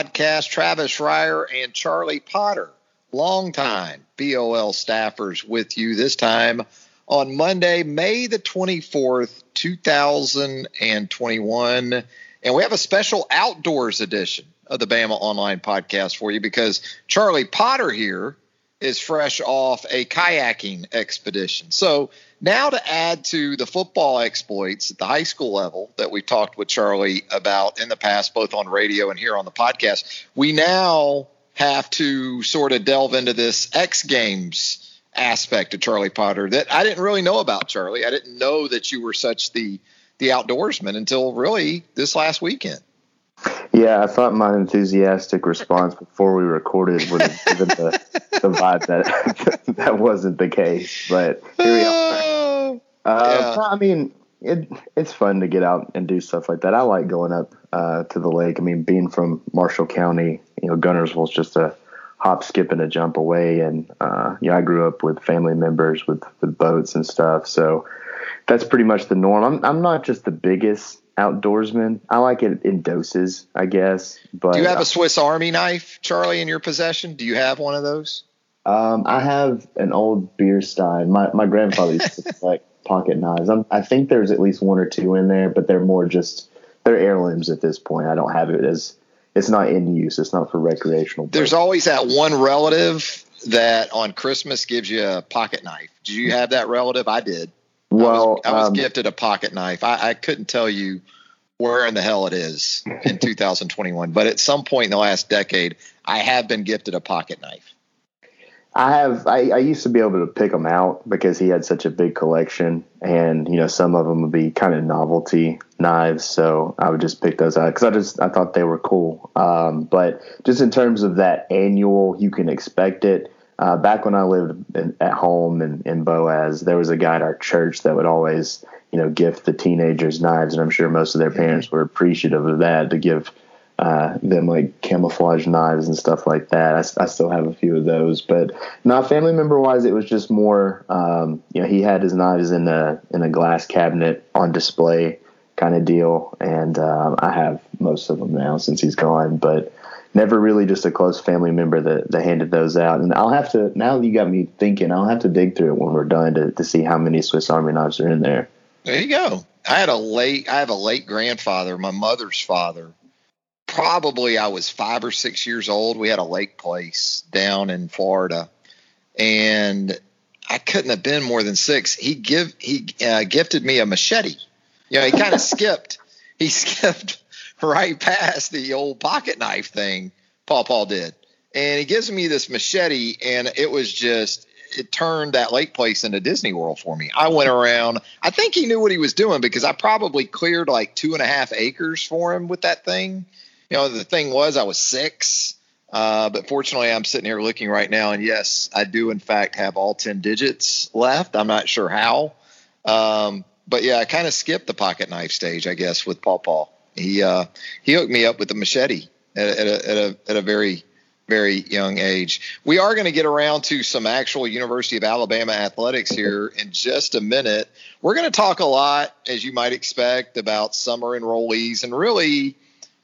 Podcast. Travis Reier and Charlie Potter, longtime BOL staffers, with you this time on Monday, May the 24th, 2021. And we have a special outdoors edition of the Bama Online Podcast for you because Charlie Potter here is fresh off a kayaking expedition. So now to add to the football exploits at the high school level that we talked with Charlie about in the past, both on radio and here on the podcast, we now have to sort of delve into this X Games aspect of Charlie Potter that I didn't really know about, Charlie. I didn't know that you were such the the outdoorsman until really this last weekend. Yeah, I thought my enthusiastic response before we recorded would have given the, the vibe that that wasn't the case. But here we are. Uh, yeah. I mean, it it's fun to get out and do stuff like that. I like going up uh, to the lake. I mean, being from Marshall County, you know, Guntersville is just a hop, skip, and a jump away. And uh, you know, I grew up with family members with with boats and stuff, so that's pretty much the norm. I'm I'm not just the biggest outdoorsman. I like it in doses, I guess. But do you have a Swiss Army knife, Charlie, in your possession? Do you have one of those? Um, I have an old beer stein. My my grandfather used to collect pocket knives. I'm, i think there's at least one or two in there, but they're more just they're heirlooms at this point. I don't have it as it's not in use. It's not for recreational. There's always that one relative that on Christmas gives you a pocket knife. Do you have that relative? I did. Well, I was, I was um, gifted a pocket knife. I, I couldn't tell you where in the hell it is in 2021, but at some point in the last decade, I have been gifted a pocket knife. I have. I, I, used to be able to pick them out because he had such a big collection, and you know some of them would be kind of novelty knives. So I would just pick those out because I just I thought they were cool. Um, but just in terms of that annual, you can expect it. Uh, back when I lived in, at home in, in Boaz, there was a guy at our church that would always, you know, gift the teenagers knives, and I'm sure most of their parents were appreciative of that to give uh, them like camouflage knives and stuff like that. I, I, still have a few of those, but not family member wise. It was just more, um, you know, he had his knives in a in a glass cabinet on display kind of deal, and um, I have most of them now since he's gone, but never really just a close family member that, that handed those out. And I'll have to now that you got me thinking, I'll have to dig through it when we're done to, to see how many Swiss Army knives are in there. There you go. I had a late I have a late grandfather, my mother's father. Probably I was five or six years old. We had a lake place down in Florida, and I couldn't have been more than six. He give he uh, gifted me a machete. You know, he kind of skipped. He skipped right past the old pocket knife thing Paul Paul did. And he gives me this machete, and it was just it turned that lake place into Disney World for me. I went around. I think he knew what he was doing because I probably cleared like two and a half acres for him with that thing. You know, the thing was I was six, uh, but fortunately I'm sitting here looking right now, and yes, I do in fact have all ten digits left. I'm not sure how, um, but yeah, I kind of skipped the pocket knife stage, I guess, with Paul Paul. He uh, he hooked me up with a machete at, at, a, at a at a very very young age. We are going to get around to some actual University of Alabama athletics here in just a minute. We're going to talk a lot, as you might expect, about summer enrollees and really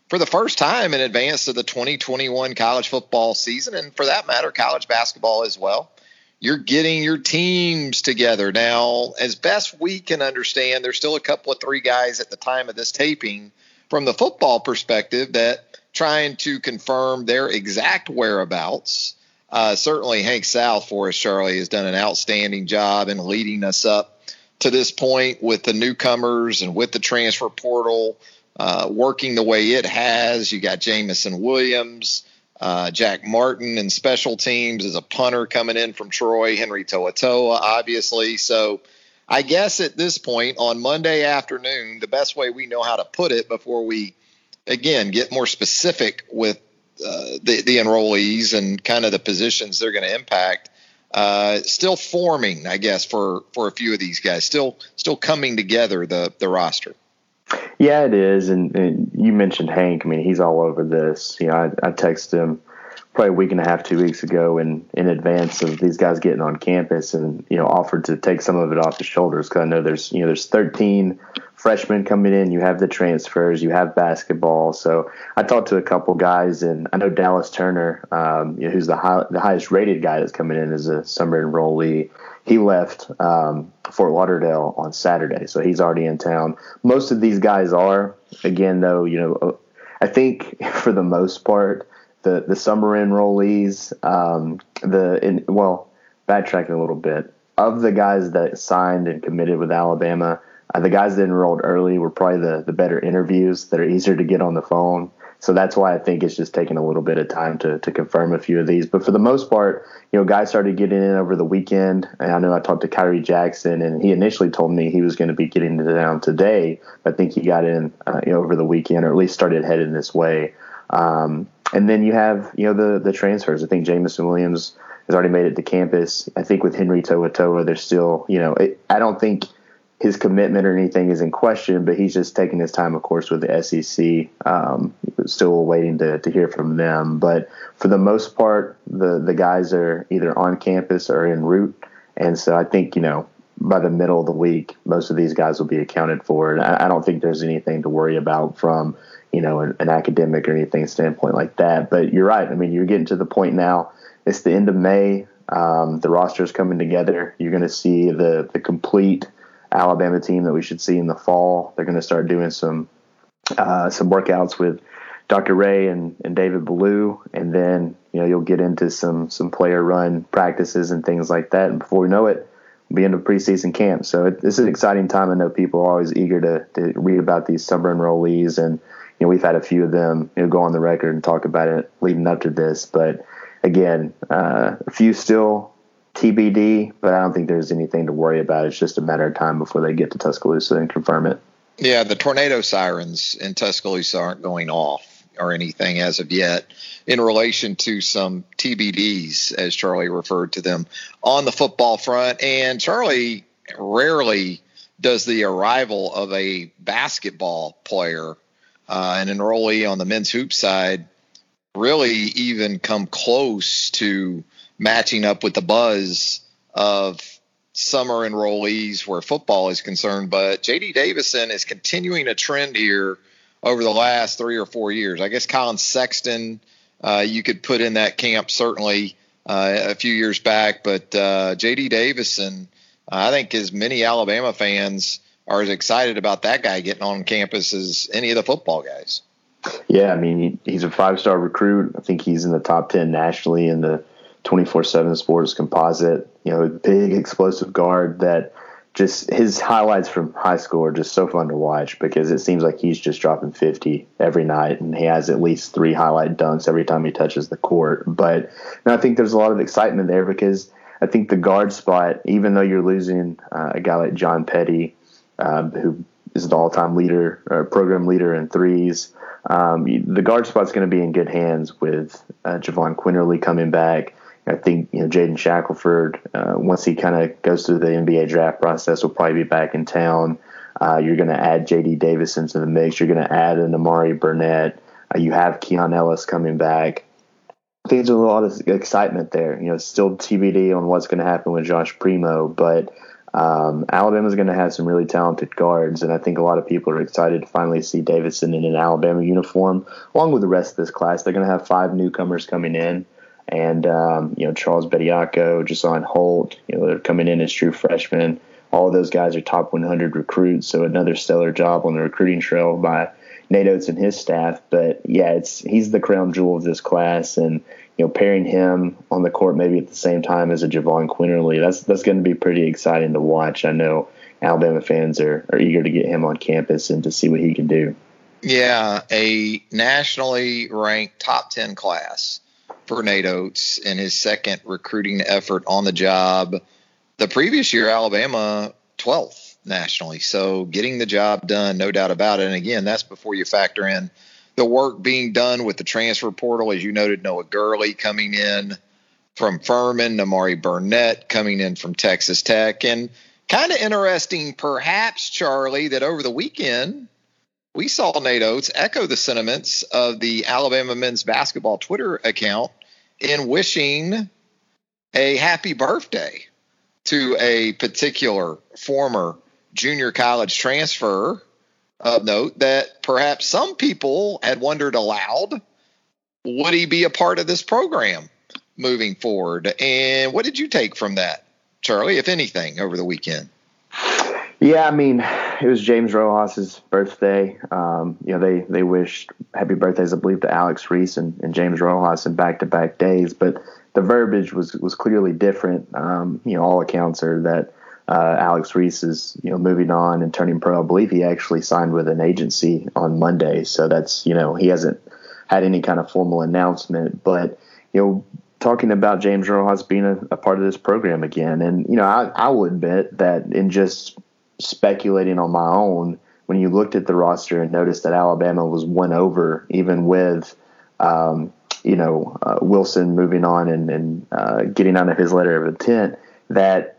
for the first time in advance of the 2021 college football season, and for that matter, college basketball as well. You're getting your teams together. Now, as best we can understand, there's still a couple of three guys at the time of this taping from the football perspective that trying to confirm their exact whereabouts. Uh, certainly, Hank South for us, Charlie, has done an outstanding job in leading us up to this point with the newcomers and with the transfer portal uh, working the way it has. You got Jameson Williams, Uh, Jack Martin and special teams is a punter coming in from Troy. Henry To'oTo'o, obviously. So I guess at this point on Monday afternoon, the best way we know how to put it before we again get more specific with uh, the, the enrollees and kind of the positions they're going to impact. Uh, still forming, I guess, for for a few of these guys. Still still coming together the the roster. Yeah, it is. And, and you mentioned Hank. I mean, he's all over this. You know, I, I texted him probably a week and a half, two weeks ago, and in advance of these guys getting on campus, and you know, offered to take some of it off his shoulders because I know there's you know there's 13 freshmen coming in, you have the transfers, you have basketball. So I talked to a couple guys, and I know Dallas Turner, um, you know, who's the high, the highest rated guy that's coming in as a summer enrollee. He left um, Fort Lauderdale on Saturday, so he's already in town. Most of these guys are. Again, though, you know, I think for the most part, the the summer enrollees, um, the in, well, backtracking a little bit, of the guys that signed and committed with Alabama, uh, the guys that enrolled early were probably the the better interviews that are easier to get on the phone. So that's why I think it's just taking a little bit of time to, to confirm a few of these. But for the most part, you know, guys started getting in over the weekend. And I know I talked to Khyree Jackson, and he initially told me he was going to be getting down today. I think he got in uh, you know, over the weekend, or at least started heading this way. Um, and then you have you know the the transfers. I think Jameson Williams has already made it to campus. I think with Henry To'oTo'o, there's still you know it, I don't think his commitment or anything is in question, but he's just taking his time, of course, with the SEC. Um, still waiting to, to hear from them. But for the most part, the, the guys are either on campus or en route. And so I think, you know, by the middle of the week, most of these guys will be accounted for. And I, I don't think there's anything to worry about from, you know, an, an academic or anything standpoint like that. But you're right. I mean, you're getting to the point now. It's the end of May. Um, the roster is coming together. You're going to see the the complete Alabama team that we should see in the fall. They're going to start doing some uh, some workouts with Dr. Rhea and, and David Ballou, and then you know you'll get into some some player run practices and things like that. And before we know it, we'll be into preseason camp. So it, this is an exciting time. I know people are always eager to, to read about these summer enrollees, and you know we've had a few of them you know go on the record and talk about it leading up to this. But again, uh, a few still TBD, but I don't think there's anything to worry about. It's just a matter of time before they get to Tuscaloosa and confirm it. Yeah, the tornado sirens in Tuscaloosa aren't going off or anything as of yet in relation to some TBDs, as Charlie referred to them, on the football front. And Charlie rarely does the arrival of a basketball player, uh, an enrollee on the men's hoop side, really even come close to matching up with the buzz of summer enrollees where football is concerned. But JD Davison is continuing a trend here over the last three or four years. I guess Collin Sexton, uh, you could put in that camp certainly uh, a few years back, but uh, JD Davison, I think as many Alabama fans are as excited about that guy getting on campus as any of the football guys. Yeah, I mean, he's a five star recruit. I think he's in the top 10 nationally in the 24 7 sports composite, you know, big explosive guard that just his highlights from high school are just so fun to watch because it seems like he's just dropping 50 every night and he has at least three highlight dunks every time he touches the court. But I think there's a lot of excitement there because I think the guard spot, even though you're losing uh, a guy like John Petty, um, who is the all-time leader or program leader in threes, um, the guard spot's going to be in good hands with uh, Jahvon Quinerly coming back. I think you know Jaden Shackelford, uh, once he kind of goes through the NBA draft process, will probably be back in town. Uh, you're going to add J.D. Davison to the mix. You're going to add an Nimari Burnett. Uh, you have Keon Ellis coming back. There's a lot of excitement there. You know, still TBD on what's going to happen with Josh Primo, but um, Alabama's going to have some really talented guards, and I think a lot of people are excited to finally see Davison in an Alabama uniform, along with the rest of this class. They're going to have five newcomers coming in and um, you know Charles Bediako, Jusaun Holt, you know they're coming in as true freshmen. All of those guys are top 100 recruits, so another stellar job on the recruiting trail by Nate Oats and his staff. But yeah, it's he's the crown jewel of this class, and you know pairing him on the court maybe at the same time as a Jahvon Quinerly, that's that's going to be pretty exciting to watch. I know Alabama fans are are eager to get him on campus and to see what he can do. Yeah, a nationally ranked top 10 class for Nate Oats in his second recruiting effort on the job. The previous year, Alabama 12th nationally. So getting the job done, no doubt about it. And again, that's before you factor in the work being done with the transfer portal. As you noted, Noah Gurley coming in from Furman, Nimari Burnett coming in from Texas Tech. And kind of interesting, perhaps, Charlie, that over the weekend, we saw Nate Oats echo the sentiments of the Alabama men's basketball Twitter account in wishing a happy birthday to a particular former junior college transfer of note that perhaps some people had wondered aloud would he be a part of this program moving forward? And what did you take from that, Charlie, if anything, over the weekend? Yeah, I mean, it was James Rojas's birthday. Um, you know, they they wished happy birthdays, I believe, to Alex Reese and, and James Rojas in back to back days, but the verbiage was was clearly different. Um, you know, all accounts are that uh, Alex Reese is you know moving on and turning pro. I believe he actually signed with an agency on Monday, so that's you know he hasn't had any kind of formal announcement, but you know talking about James Rojas being a, a, part of this program again. And, you know, I, I would admit that in just speculating on my own when you looked at the roster and noticed that Alabama was won over, even with, um, you know, uh, Wilson moving on and, and uh, getting out of his letter of intent, that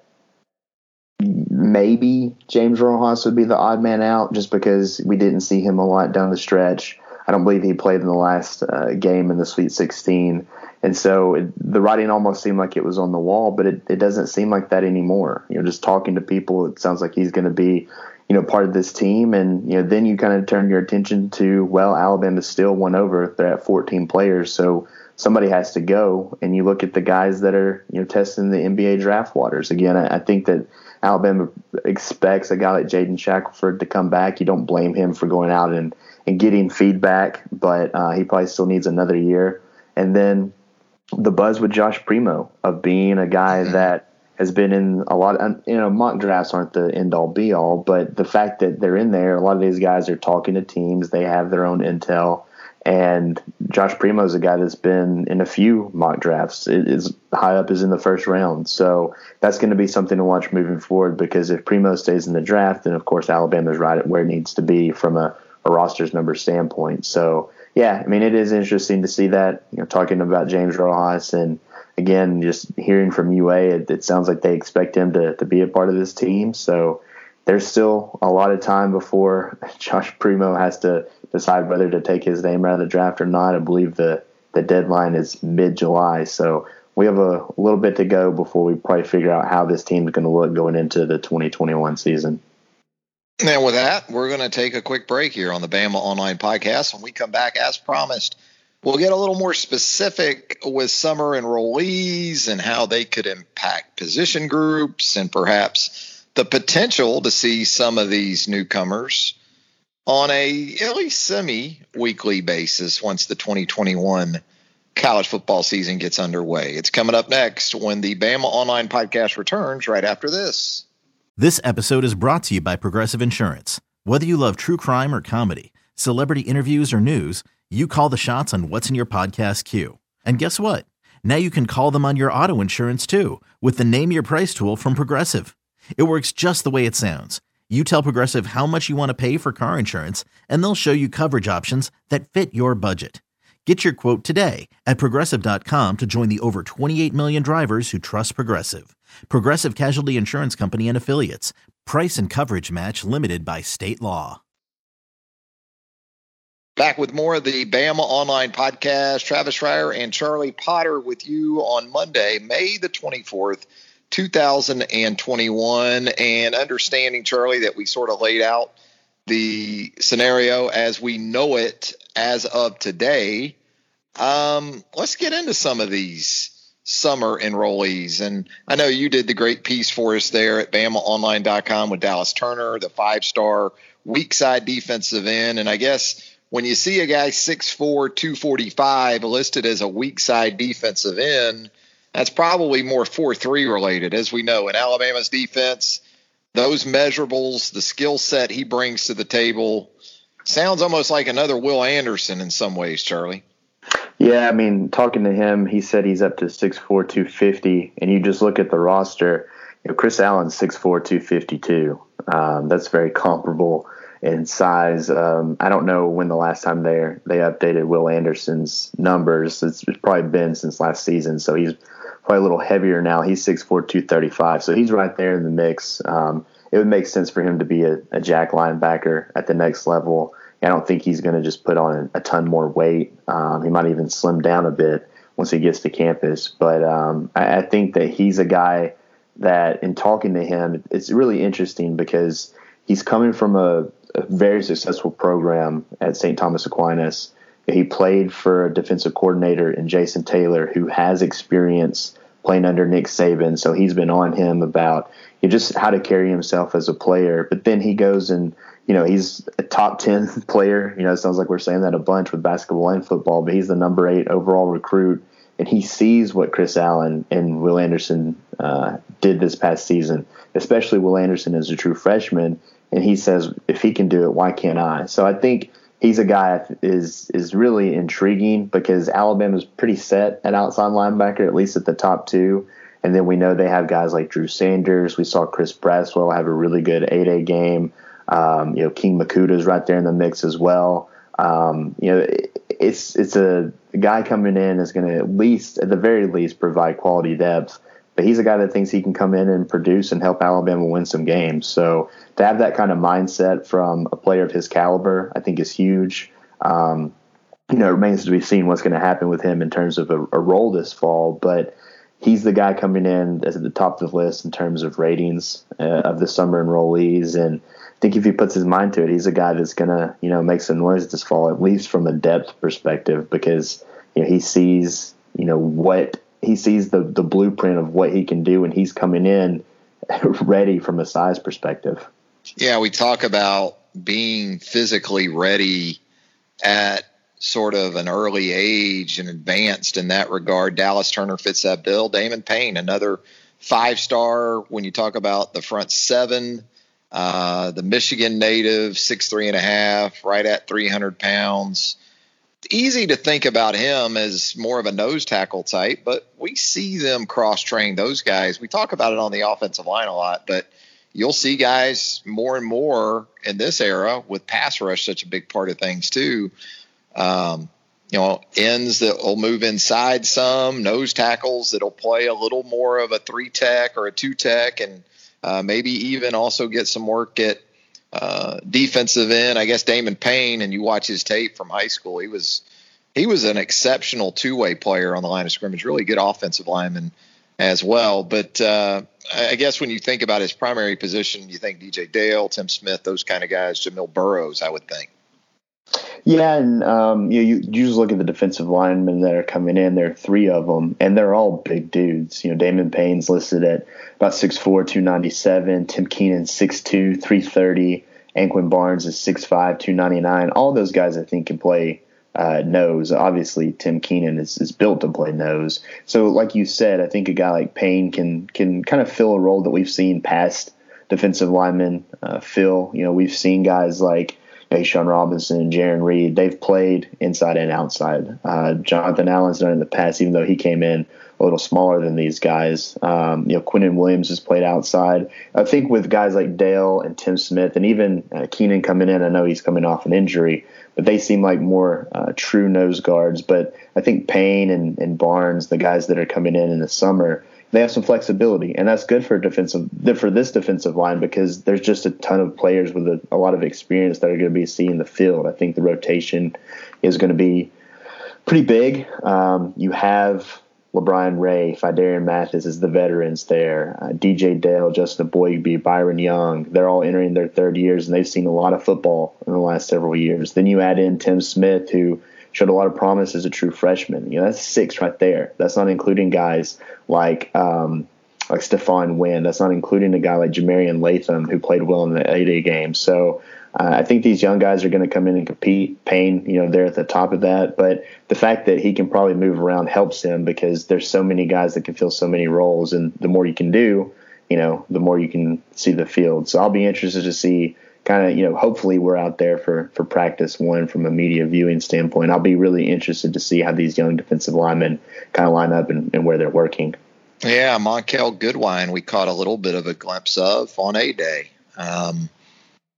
maybe James Rojas would be the odd man out just because we didn't see him a lot down the stretch. I don't believe he played in the last uh, game in the Sweet 16. And so it, the writing almost seemed like it was on the wall, but it, it doesn't seem like that anymore. You know, just talking to people, it sounds like he's going to be, you know, part of this team. And, you know, then you kind of turn your attention to, well, Alabama still won over. They're at 14 players. So somebody has to go. And you look at the guys that are, you know, testing the NBA draft waters. Again, I, I think that Alabama expects a guy like Jaden Shackelford to come back. You don't blame him for going out and, and getting feedback, but uh, he probably still needs another year. And then the buzz with Josh Primo of being a guy mm-hmm. that has been in a lot of, you know, mock drafts aren't the end all be all, but the fact that they're in there, a lot of these guys are talking to teams, they have their own intel. And Josh Primo is a guy that's been in a few mock drafts. It is high up is in the first round. So that's going to be something to watch moving forward because if Primo stays in the draft, then of course Alabama's right at where it needs to be from a, a roster's number standpoint. So yeah, I mean, it is interesting to see that. You know, talking about James Rojas and again, just hearing from UA, it, it, sounds like they expect him to, to be a part of this team. So there's still a lot of time before Josh Primo has to decide whether to take his name out of the draft or not. I believe the the deadline is mid July, so we have a little bit to go before we probably figure out how this team is going to look going into the 2021 season. Now, with that, we're going to take a quick break here on the Bama Online Podcast. When we come back, as promised, we'll get a little more specific with summer enrollees and how they could impact position groups and perhaps the potential to see some of these newcomers on a at least semi weekly basis once the 2021 college football season gets underway. It's coming up next when the Bama Online Podcast returns right after this. This episode is brought to you by Progressive Insurance. Whether you love true crime or comedy, celebrity interviews or news, you call the shots on what's in your podcast queue. And guess what? Now you can call them on your auto insurance too with the Name Your Price tool from Progressive. It works just the way it sounds. You tell Progressive how much you want to pay for car insurance, and they'll show you coverage options that fit your budget. Get your quote today at progressive.com to join the over 28 million drivers who trust Progressive. Progressive Casualty Insurance Company and Affiliates. Price and coverage match limited by state law. Back with more of the Bama Online Podcast. Travis Schreier and Charlie Potter with you on Monday, May the 24th, 2021. And understanding, Charlie, that we sort of laid out the scenario as we know it as of today. Um, let's get into some of these summer enrollees. And I know you did the great piece for us there at BamaOnline.com with Dallas Turner, the five star weak side defensive end. And I guess when you see a guy 6'4, 245 listed as a weak side defensive end, that's probably more 4 3 related. As we know, in Alabama's defense, those measurables, the skill set he brings to the table, sounds almost like another Will Anderson in some ways, Charlie. Yeah, I mean, talking to him, he said he's up to 6'4", 250, and you just look at the roster. You know, Chris Allen's 6'4", 252. Um, that's very comparable in size. Um, I don't know when the last time they they updated Will Anderson's numbers. It's, it's, probably been since last season, so he's probably a little heavier now. He's 6'4", 235, so he's right there in the mix. Um, it would make sense for him to be a, a jack linebacker at the next level. I don't think he's going to just put on a, ton more weight. Um, he might even slim down a bit once he gets to campus. But um, I, I think that he's a guy that, in talking to him, it's really interesting because he's coming from a, a very successful program at St. Thomas Aquinas. He played for a defensive coordinator in Jason Taylor, who has experience playing under Nick Saban. So he's been on him about you know, just how to carry himself as a player. But then he goes and you know, he's a top 10 player. You know, it sounds like we're saying that a bunch with basketball and football, but he's the number eight overall recruit. And he sees what Chris Allen and Will Anderson uh, did this past season, especially Will Anderson as a true freshman. And he says, if he can do it, why can't I? So I think he's a guy is is really intriguing because Alabama's pretty set at outside linebacker, at least at the top two. And then we know they have guys like Drew Sanders. We saw Chris Braswell have a really good A-Day game. Um, you know, King Mwikuta is right there in the mix as well. Um, you know, it, it's it's a guy coming in is going to at least, at the very least, provide quality depth. But he's a guy that thinks he can come in and produce and help Alabama win some games. So to have that kind of mindset from a player of his caliber, I think is huge. Um, you know, it remains to be seen what's going to happen with him in terms of a, a role this fall. But he's the guy coming in as at the top of the list in terms of ratings uh, of the summer enrollees. And I think if he puts his mind to it, he's a guy that's gonna, you know, make some noise this fall, at least from a depth perspective, because you know he sees, you know, what he sees the the blueprint of what he can do, and he's coming in ready from a size perspective. Yeah, we talk about being physically ready at sort of an early age and advanced in that regard. Dallas Turner fits that bill. Damon Payne, another five star. When you talk about the front seven uh, the Michigan native, six three and a half, right at 300 pounds. Easy to think about him as more of a nose tackle type, but we see them cross train those guys. We talk about it on the offensive line a lot, but you'll see guys more and more in this era with pass rush such a big part of things too. Um, you know, ends that will move inside some, nose tackles that'll play a little more of a three tech or a two tech, and uh, maybe even also get some work at uh, defensive end. I guess Damon Payne, and you watch his tape from high school, he was he was an exceptional two way player on the line of scrimmage, really good offensive lineman as well. But uh, I guess when you think about his primary position, you think DJ Dale, Tim Smith, those kind of guys, Jamil Burroughs, I would think. Yeah, and um, you, you, you just look at the defensive linemen that are coming in. There are three of them, and they're all big dudes. You know, Damon Payne's listed at about 6'4", 297. Tim Keenan, 6'2", 330. Anquin Barnes is 6'5", 299. All those guys, I think, can play uh, nose. Obviously, Tim Keenan is, is built to play nose. So, like you said, I think a guy like Payne can can kind of fill a role that we've seen past defensive linemen uh, fill. You know, we've seen guys like Sean Robinson and Jarran Reed, they've played inside and outside. Uh, Jonathan Allen's done in the past, even though he came in a little smaller than these guys. Um, you know, Quinnen Williams has played outside. I think with guys like Dale and Tim Smith, and even uh, Keenan coming in, I know he's coming off an injury, but they seem like more uh, true nose guards. But I think Payne and, and Barnes, the guys that are coming in in the summer, they have some flexibility, and that's good for defensive for this defensive line because there's just a ton of players with a, a lot of experience that are going to be seeing the field. I think the rotation is going to be pretty big. Um, you have LaBryan Ray, Phidarian Mathis is the veterans there. Uh, DJ Dale, Justin Eboigbe, Byron Young, they're all entering their third years, and they've seen a lot of football in the last several years. Then you add in Tim Smith, who showed a lot of promise as a true freshman. You know, that's six right there. That's not including guys like um, like Stephon Wynn. That's not including a guy like Jah-Marien Latham who played well in the A-Day game. So uh, I think these young guys are going to come in and compete. Payne, you know, they're at the top of that. But the fact that he can probably move around helps him because there's so many guys that can fill so many roles, and the more you can do, you know, the more you can see the field. So I'll be interested to see kind of, you know, hopefully we're out there for, for practice one from a media viewing standpoint. I'll be really interested to see how these young defensive linemen kind of line up and, and where they're working. Yeah, Monkell Goodwine, we caught a little bit of a glimpse of on A Day. Um,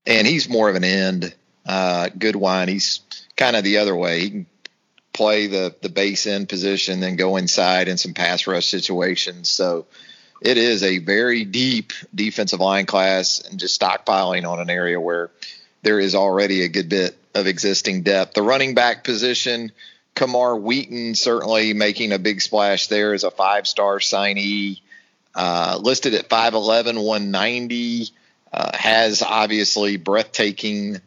and he's more of an end. Uh, Goodwine, he's kind of the other way. He can play the the base end position, then go inside in some pass rush situations. So it is a very deep defensive line class, and just stockpiling on an area where there is already a good bit of existing depth. The running back position, Camar Wheaton certainly making a big splash there as a five star signee, uh, listed at 5'11, 190. Uh, has obviously breathtaking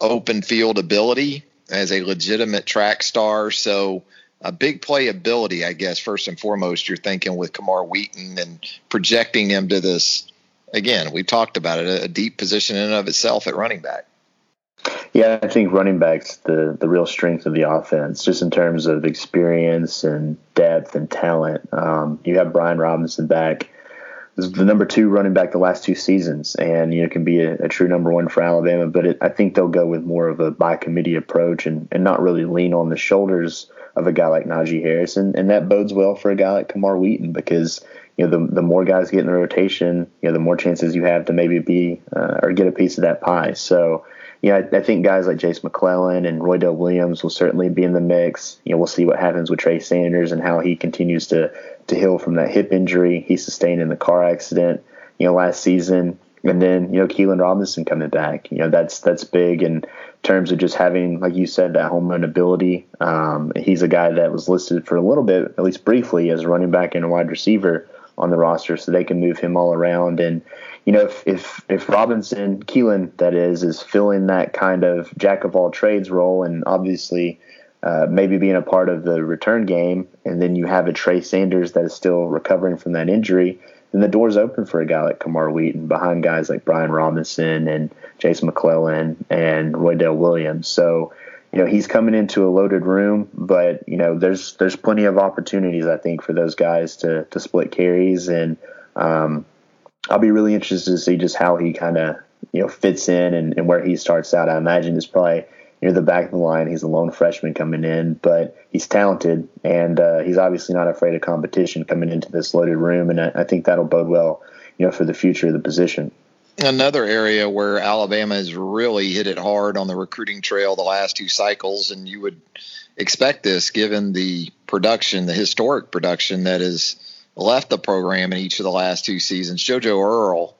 open field ability as a legitimate track star. So a big playability, I guess, first and foremost, you're thinking with Camar Wheaton and projecting him to this. Again, we talked about it, a deep position in and of itself at running back. Yeah, I think running back's the the real strength of the offense, just in terms of experience and depth and talent. Um, you have Brian Robinson back the number two running back the last two seasons, and you know can be a, a true number one for Alabama. But it, I think they'll go with more of a by committee approach and, and not really lean on the shoulders of a guy like Najee Harris, and, and that bodes well for a guy like Camar Wheaton because you know the the more guys get in the rotation, you know the more chances you have to maybe be uh, or get a piece of that pie. So yeah, I, I, think guys like Jase McClellan and Roydell Williams will certainly be in the mix. You know, we'll see what happens with Trey Sanders and how he continues to to heal from that hip injury he sustained in the car accident, you know, last season. And then, you know, Keilan Robinson coming back. You know, that's that's big in terms of just having, like you said, that home run ability. Um, he's a guy that was listed for a little bit, at least briefly, as a running back and a wide receiver on the roster, so they can move him all around. And you know, if if if Robinson, Keilan, that is, is filling that kind of jack of all trades role, and obviously uh, maybe being a part of the return game, and then you have a Trey Sanders that is still recovering from that injury, then the door's open for a guy like Camar Wheaton behind guys like Brian Robinson and Jason McClellan and Roydell Williams. So, you know, he's coming into a loaded room, but you know, there's there's plenty of opportunities I think for those guys to to split carries, and um, I'll be really interested to see just how he kind of you know fits in and, and where he starts out. I imagine it's probably near the back of the line. He's a lone freshman coming in, but he's talented and uh, he's obviously not afraid of competition coming into this loaded room. And I, I, think that'll bode well, you know, for the future of the position. Another area where Alabama has really hit it hard on the recruiting trail the last two cycles, and you would expect this given the production, the historic production that has left the program in each of the last two seasons. JoJo Earle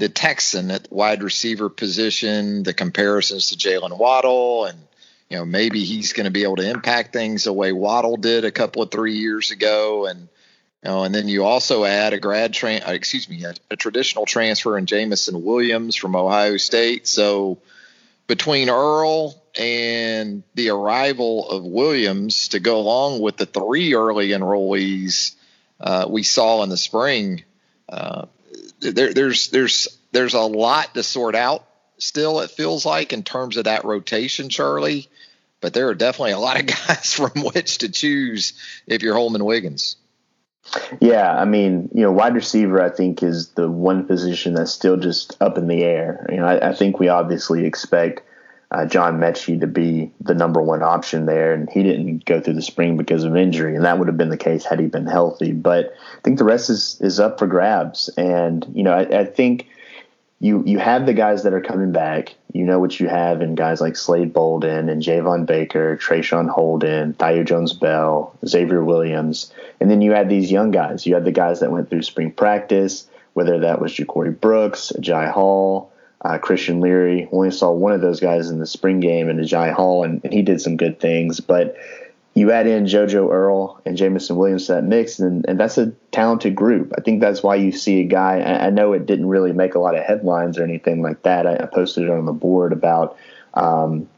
the Texan at wide receiver position, the comparisons to Jaylen Waddle, and you know maybe he's going to be able to impact things the way Waddle did a couple of three years ago, and you know, and then you also add a grad train, uh, excuse me, a, a traditional transfer in Jameson Williams from Ohio State. So between Earle and the arrival of Williams to go along with the three early enrollees uh, we saw in the spring, uh, there, there's there's there's a lot to sort out still. It feels like in terms of that rotation, Charlie. But there are definitely a lot of guys from which to choose if you're Holman Wiggins. Yeah, I mean, you know, wide receiver, I think, is the one position that's still just up in the air. You know, I, I think we obviously expect uh, John Metchie to be the number one option there, and he didn't go through the spring because of injury, and that would have been the case had he been healthy. But I think the rest is is up for grabs, and you know I, I think you you have the guys that are coming back. You know what you have in guys like Slade Bolden and Javon Baker, Traeshon Holden, Thaiu Jones Bell, Xavier Williams, and then you had these young guys. You had the guys that went through spring practice, whether that was JaCorey Brooks, Jai Hall uh, Christian Leary. We Only saw one of those guys in the spring game in Jai Hall, and, and, he did some good things. But you add in JoJo Earle and Jameson Williams to that mix, and, and that's a talented group. I think that's why you see a guy. I, I know it didn't really make a lot of headlines or anything like that. I, I posted it on the board about. Um,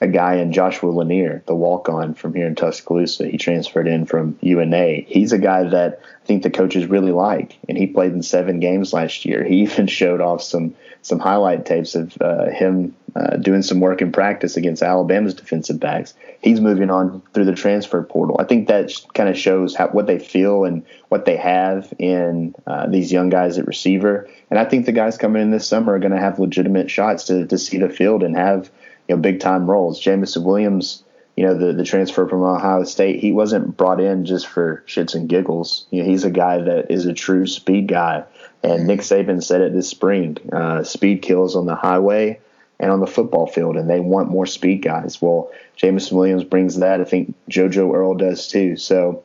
a guy in Joshua Lanier, the walk on from here in Tuscaloosa. He transferred in from UNA. He's a guy that I think the coaches really like, and he played in seven games last year. He even showed off some some highlight tapes of uh, him uh, doing some work in practice against Alabama's defensive backs. He's moving on through the transfer portal. I think that kind of shows how, what they feel and what they have in uh, these young guys at receiver. And I think the guys coming in this summer are going to have legitimate shots to, to see the field and have you know big time roles. Jameson Williams, you know the the transfer from Ohio State, he wasn't brought in just for shits and giggles. You know he's a guy that is a true speed guy. And Nick Saban said it this spring: uh, speed kills on the highway and on the football field, and they want more speed guys. Well, Jameson Williams brings that. I think JoJo Earle does too. So,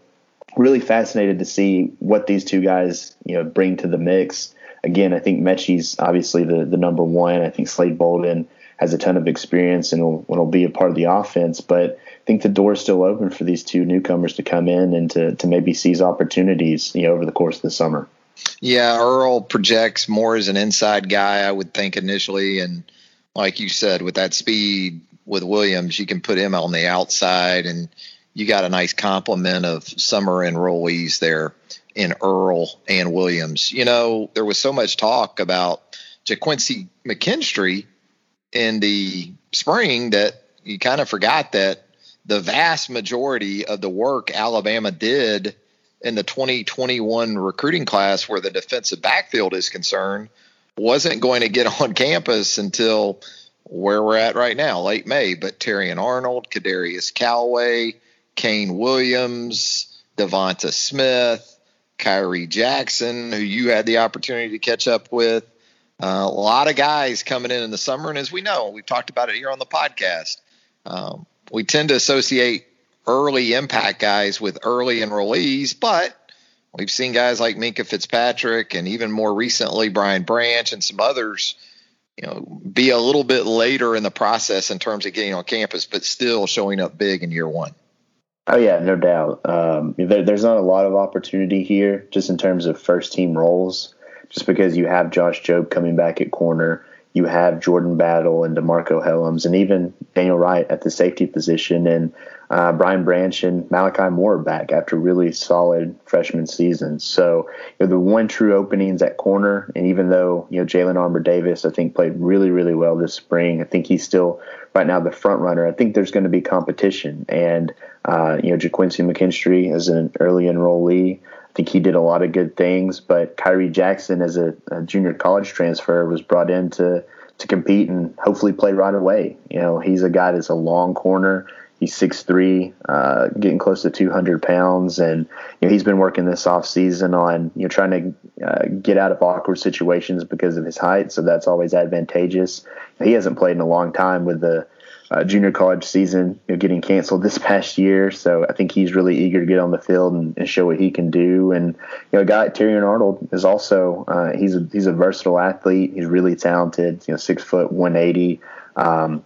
really fascinated to see what these two guys you know bring to the mix. Again, I think Metchie's obviously the the number one. I think Slade Bolden has a ton of experience and will, will be a part of the offense. But I think the door is still open for these two newcomers to come in and to to maybe seize opportunities you know over the course of the summer. Yeah, Earle projects more as an inside guy, I would think initially, and like you said, with that speed with Williams, you can put him on the outside, and you got a nice complement of summer enrollees there in Earle and Williams. You know, there was so much talk about Ga'Quincy McKinstry in the spring that you kind of forgot that the vast majority of the work Alabama did in the 2021 recruiting class where the defensive backfield is concerned wasn't going to get on campus until where we're at right now, late May. But Terrion Arnold, Kadarius Callaway, Kane Williams, Devonta Smith, Khyree Jackson, who you had the opportunity to catch up with. A lot of guys coming in in the summer. And as we know, we've talked about it here on the podcast, um, we tend to associate early impact guys with early enrollees, but we've seen guys like Minkah Fitzpatrick and even more recently Brian Branch and some others, you know, be a little bit later in the process in terms of getting on campus, but still showing up big in year one. Oh yeah, no doubt. Um, there, there's not a lot of opportunity here, just in terms of first team roles, just because you have Josh Jobe coming back at corner, you have Jordan Battle and DeMarco Hellams, and even Daniel Wright at the safety position, and uh, Brian Branch and Malachi Moore back after really solid freshman seasons. So you know, the one true openings at corner, and even though you know Jalyn Armour Davis, I think played really really well this spring. I think he's still right now the front runner. I think there's going to be competition, and uh, you know Ga'Quincy McKinstry as an early enrollee. Think he did a lot of good things, but Khyree Jackson as a, a junior college transfer was brought in to to compete and hopefully play right away. You know, he's a guy that's a long corner He's 6'3", uh, getting close to 200 pounds. And you know, he's been working this off season on you know trying to uh, get out of awkward situations because of his height. So that's always advantageous. He hasn't played in a long time with the uh, junior college season you know, getting canceled this past year. So I think he's really eager to get on the field and, and show what he can do. And you know, a guy like Arnold is also uh, he's a he's a versatile athlete. He's really talented. You know, six foot, 180. Um,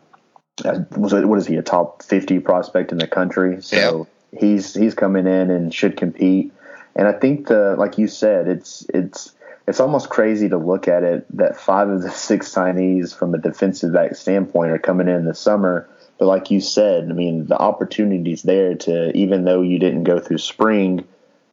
uh, what is he a top 50 prospect in the country so yep. he's he's coming in and should compete and i think the like you said it's it's it's almost crazy to look at it that five of the six signees from a defensive back standpoint are coming in the summer. But like you said i mean the opportunities there to even though you didn't go through spring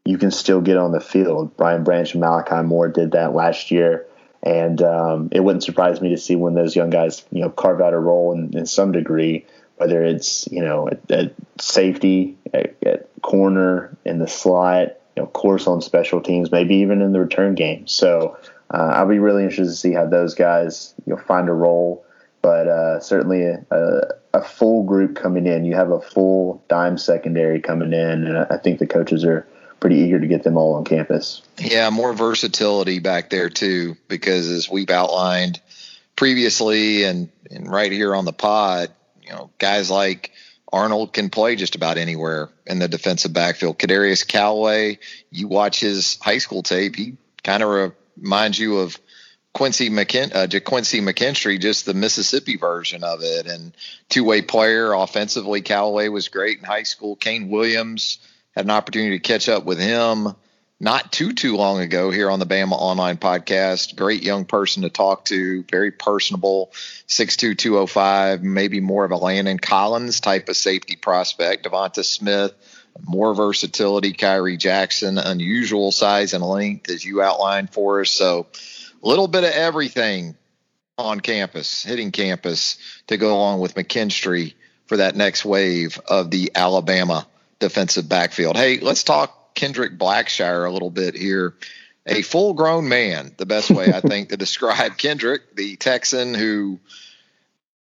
you can still get on the field. Brian branch and malachi moore did that last year. And um, it wouldn't surprise me to see when those young guys, you know, carve out a role in, in some degree, whether it's you know at, at safety, at, at, corner, in the slot, you know, course on special teams, maybe even in the return game. So uh, I'll be really interested to see how those guys you know find a role. But uh, certainly a, a, a, full group coming in. You have a full dime secondary coming in, and I think the coaches are pretty eager to get them all on campus. Yeah, more versatility back there too, because as we've outlined previously and, and right here on the pod, you know, guys like Arnold can play just about anywhere in the defensive backfield. Kadarius Callaway, you watch his high school tape, he kind of reminds you of Quincy McKin- uh, Quincy McKinstry, just the Mississippi version of it, and two way player offensively. Callaway was great in high school. Kane Williams, had an opportunity to catch up with him not too too long ago here on the Bama Online Podcast. Great young person to talk to, very personable, six two two oh five, maybe more of a Landon Collins type of safety prospect. Devonta Smith, more versatility. Khyree Jackson, unusual size and length as you outlined for us. So a little bit of everything on campus, hitting campus to go along with McKinstry for that next wave of the Alabama defensive backfield. Hey, let's talk Kendrick Blackshire a little bit here. A full grown man, the best way I think to describe Kendrick, the Texan who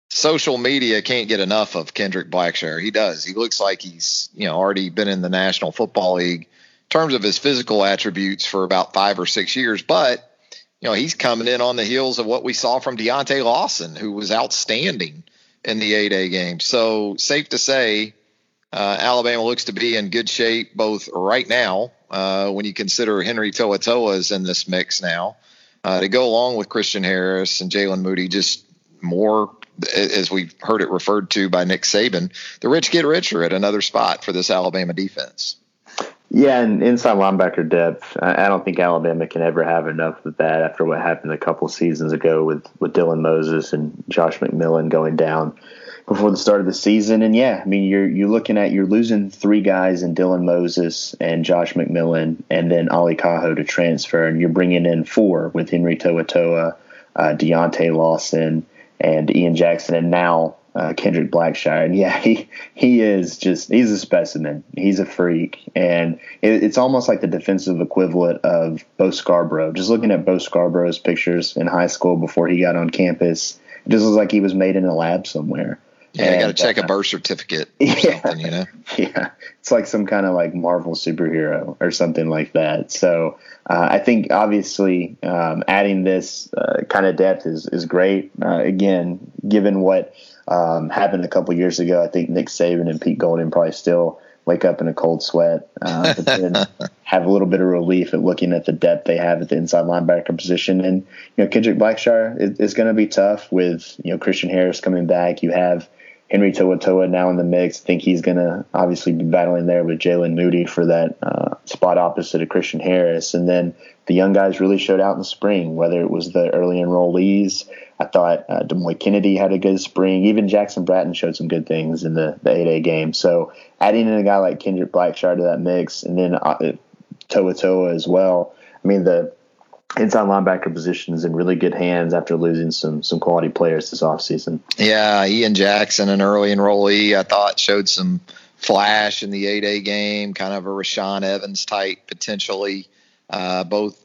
social media can't get enough of Kendrick Blackshire. He does. He looks like he's, you know, already been in the National Football League in terms of his physical attributes for about five or six years, but you know, he's coming in on the heels of what we saw from Deontae Lawson, who was outstanding in the A-Day game. So safe to say, Alabama looks to be in good shape both right now uh, when you consider Henry To'oTo'o is in this mix now uh, to go along with Christian Harris and Jalen Moody. Just more, as we've heard it referred to by Nick Saban, the rich get richer at another spot for this Alabama defense. Yeah, and inside linebacker depth, I don't think Alabama can ever have enough of that after what happened a couple seasons ago with, with Dylan Moses and Josh McMillon going down before the start of the season. And yeah, I mean you're you're looking at you're losing three guys in Dylan Moses and Josh McMillon, and then Ale Kaho to transfer, and you're bringing in four with Henry To'oTo'o, uh, Deontae Lawson, and Ian Jackson, and now uh, Kendrick Blackshire. And yeah, he he is just he's a specimen. He's a freak, and it, it's almost like the defensive equivalent of Bo Scarborough. Just looking at Bo Scarborough's pictures in high school before he got on campus, it just looks like he was made in a lab somewhere. Yeah, you got to check uh, a birth certificate or yeah, something, you know? Yeah, it's like some kind of like Marvel superhero or something like that. So uh, I think obviously um, adding this uh, kind of depth is, is great. Uh, again, given what um, happened a couple years ago. I think Nick Saban and Pete Golding probably still wake up in a cold sweat, uh, but then have a little bit of relief at looking at the depth they have at the inside linebacker position. And you know, Kendrick Blackshire is, is going to be tough with you know Christian Harris coming back. You have Henry To'oTo'o now in the mix. I think he's going to obviously be battling there with Jalen Moody for that uh, spot opposite of Christian Harris. And then the young guys really showed out in the spring, whether it was the early enrollees. I thought uh, Demoy Kennedy had a good spring. Even Jackson Bratton showed some good things in the, the A-Day game. So adding in a guy like Kendrick Blackshire to that mix and then uh, To'oTo'o as well. I mean, the inside linebacker position is in really good hands after losing some some quality players this offseason. Yeah, Ian Jackson, an early enrollee, I thought showed some flash in the A-Day game, kind of a Rashaan Evans type potentially. Uh, both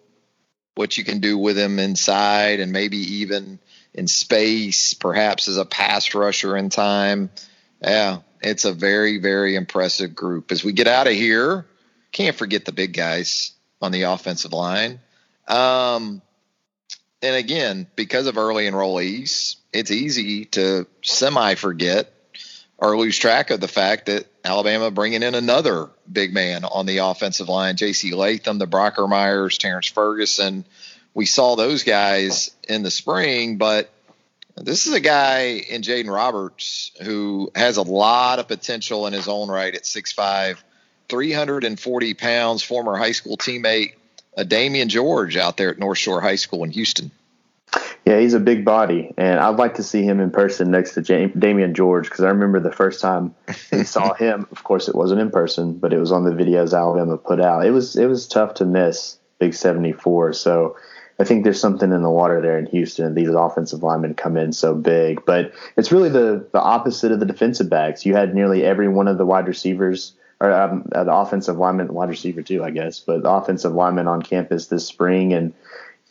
what you can do with him inside and maybe even in space, perhaps as a pass rusher in time. Yeah, it's a very, very impressive group. As we get out of here, can't forget the big guys on the offensive line. Um, and again, because of early enrollees, it's easy to semi forget or lose track of the fact that Alabama bringing in another big man on the offensive line, J.C. Latham, the Brockermeyers, Terrence Ferguson. We saw those guys in the spring, but this is a guy in Jaden Roberts who has a lot of potential in his own right at 6'5, 340 pounds, former high school teammate a Damieon George out there at North Shore High School in Houston. Yeah, he's a big body, and I'd like to see him in person next to Jam- Damieon George because I remember the first time we saw him. Of course, it wasn't in person, but it was on the videos Alabama put out. It was it was tough to miss Big Seventy Four. So I think there's something in the water there in Houston. These offensive linemen come in so big, but it's really the the opposite of the defensive backs. You had nearly every one of the wide receivers or um, uh, the offensive lineman, wide receiver too, I guess, but offensive lineman on campus this spring and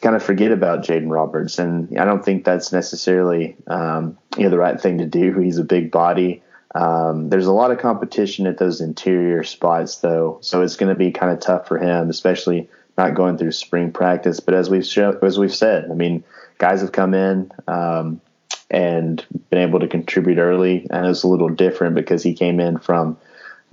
kind of forget about Jaden Roberts. And I don't think that's necessarily, um, you know, the right thing to do. He's a big body. Um, there's a lot of competition at those interior spots though. So it's going to be kind of tough for him, especially not going through spring practice. But as we've as we've said, I mean, guys have come in, um, and been able to contribute early. And it's a little different because he came in from,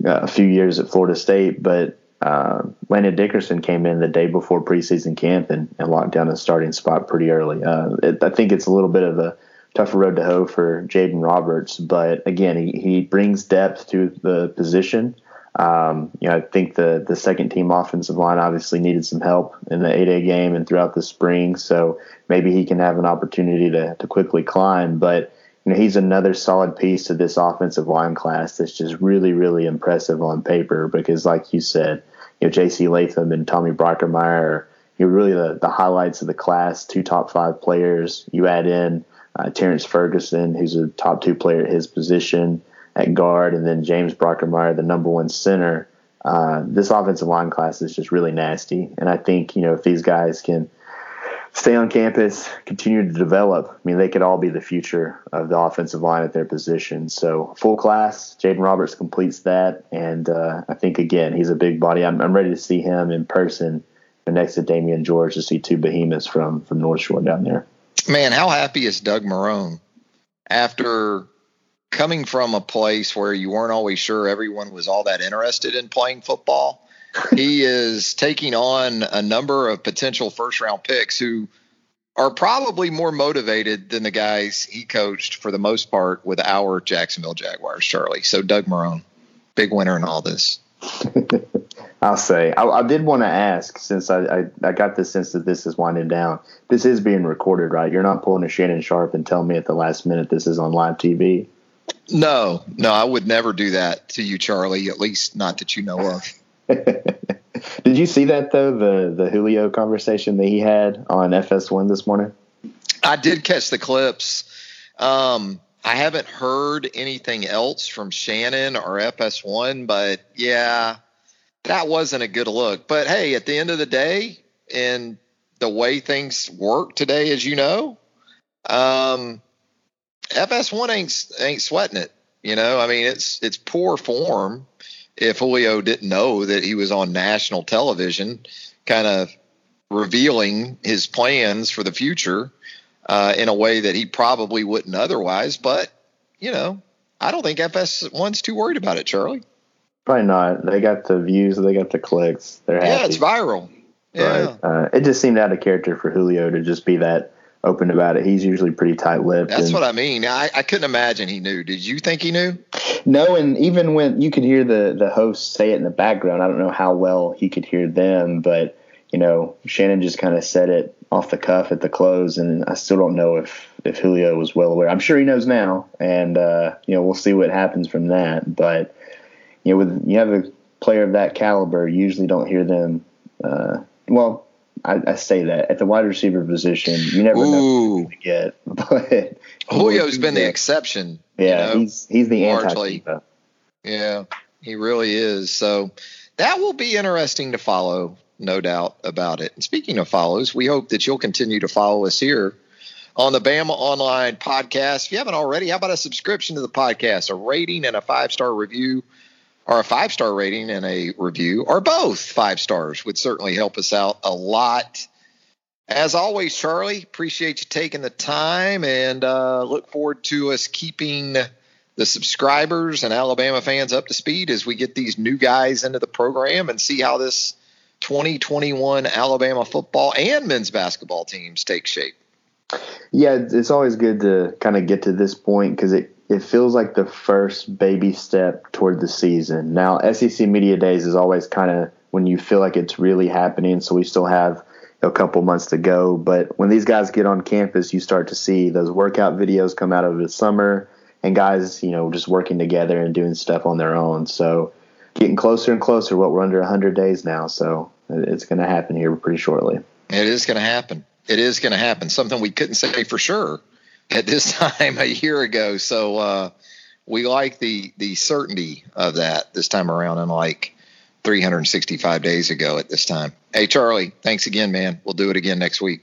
a few years at Florida State, but uh, Landon Dickerson came in the day before preseason camp and, and locked down a starting spot pretty early. Uh, it, I think it's a little bit of a tougher road to hoe for Jaden Roberts, but again, he, he brings depth to the position. Um, you know, I think the the second team offensive line obviously needed some help in the A-Day game and throughout the spring. So maybe he can have an opportunity to to quickly climb. But know, he's another solid piece to this offensive line class that's just really, really impressive on paper. Because, like you said, you know, J.C. Latham and Tommy Brockermeyer are you know, really the the highlights of the class. Two top five players. You add in uh, Terrence Ferguson, who's a top two player at his position at guard, and then James Brockermeyer, the number one center. Uh, this offensive line class is just really nasty, and I think you know if these guys can stay on campus, continue to develop, I mean they could all be the future of the offensive line at their position. So full class, Jaden Roberts completes that, and uh, I think again he's a big body. I'm, I'm ready to see him in person next to Damieon George to see two behemoths from from North Shore down there. Man, how happy is Doug Marrone after coming from a place where you weren't always sure everyone was all that interested in playing football? He is taking on a number of potential first round picks who are probably more motivated than the guys he coached for the most part with our Jacksonville Jaguars, Charlie. So Doug Marrone, big winner in all this. I'll say. I, I did want to ask since I, I, I, got the sense that this is winding down. This is being recorded, right? You're not pulling a Shannon Sharpe and telling me at the last minute this is on live TV. No, no, I would never do that to you, Charlie. At least not that you know of. did you see that though? The the Julio conversation that he had on FS1 this morning. I did catch the clips. Um, I haven't heard anything else from Shannon or FS1, but yeah that wasn't a good look. But hey, at the end of the day, and the way things work today, as you know, um, FS1 ain't ain't sweating it. You know, I mean, it's it's poor form if Julio didn't know that he was on national television, kind of revealing his plans for the future uh, in a way that he probably wouldn't otherwise. But you know, I don't think FS1's too worried about it, Charlie. Probably not. They got the views. They got the clicks. They're happy. yeah, it's viral. Yeah, right. uh, it just seemed out of character for Julio to just be that open about it. He's usually pretty tight lipped. That's and, what I mean. I, I couldn't imagine he knew. Did you think he knew? No, and even when you could hear the the host say it in the background, I don't know how well he could hear them, but you know, Shannon just kind of said it off the cuff at the close, and I still don't know if if Julio was well aware. I'm sure he knows now, and uh, you know, we'll see what happens from that, but you know, with you have a player of that caliber, you usually don't hear them. Uh, well, I, I, say that at the wide receiver position, you never Ooh. know what to get. But Julio's been the exception. Yeah, you know, he's he's the anti Yeah, he really is. So that will be interesting to follow, no doubt about it. And speaking of follows, we hope that you'll continue to follow us here on the Bama Online podcast. If you haven't already, how about a subscription to the podcast, a rating, and a five star review? Or a five star rating and a review, or both five stars would certainly help us out a lot. As always, Charlie, appreciate you taking the time and uh, look forward to us keeping the subscribers and Alabama fans up to speed as we get these new guys into the program and see how this 2021 Alabama football and men's basketball teams take shape. Yeah, it's always good to kind of get to this point because it it feels like the first baby step toward the season. Now, SEC Media Days is always kind of when you feel like it's really happening, so we still have a couple months to go. But when these guys get on campus, you start to see those workout videos come out of the summer and guys, you know, just working together and doing stuff on their own. So getting closer and closer. What we're under 100 days now, so it's going to happen here pretty shortly. It is going to happen. It is going to happen. Something we couldn't say for sure at this time a year ago. So uh, we like the the certainty of that this time around, unlike 365 days ago at this time. Hey, Charlie, thanks again, man. We'll do it again next week.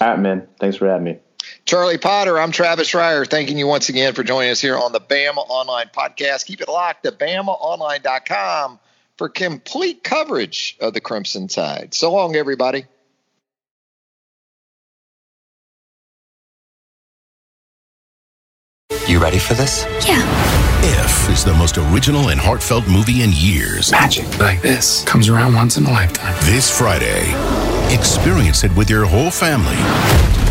All right, man. Thanks for having me. Charlie Potter, I'm Travis Reier, thanking you once again for joining us here on the Bama Online Podcast. Keep it locked to BamaOnline.com for complete coverage of the Crimson Tide. So long, everybody. You ready for this? Yeah. If is the most original and heartfelt movie in years. Magic like this comes around once in a lifetime. This Friday, experience it with your whole family.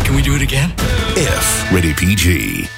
Can we do it again? If, rated PG.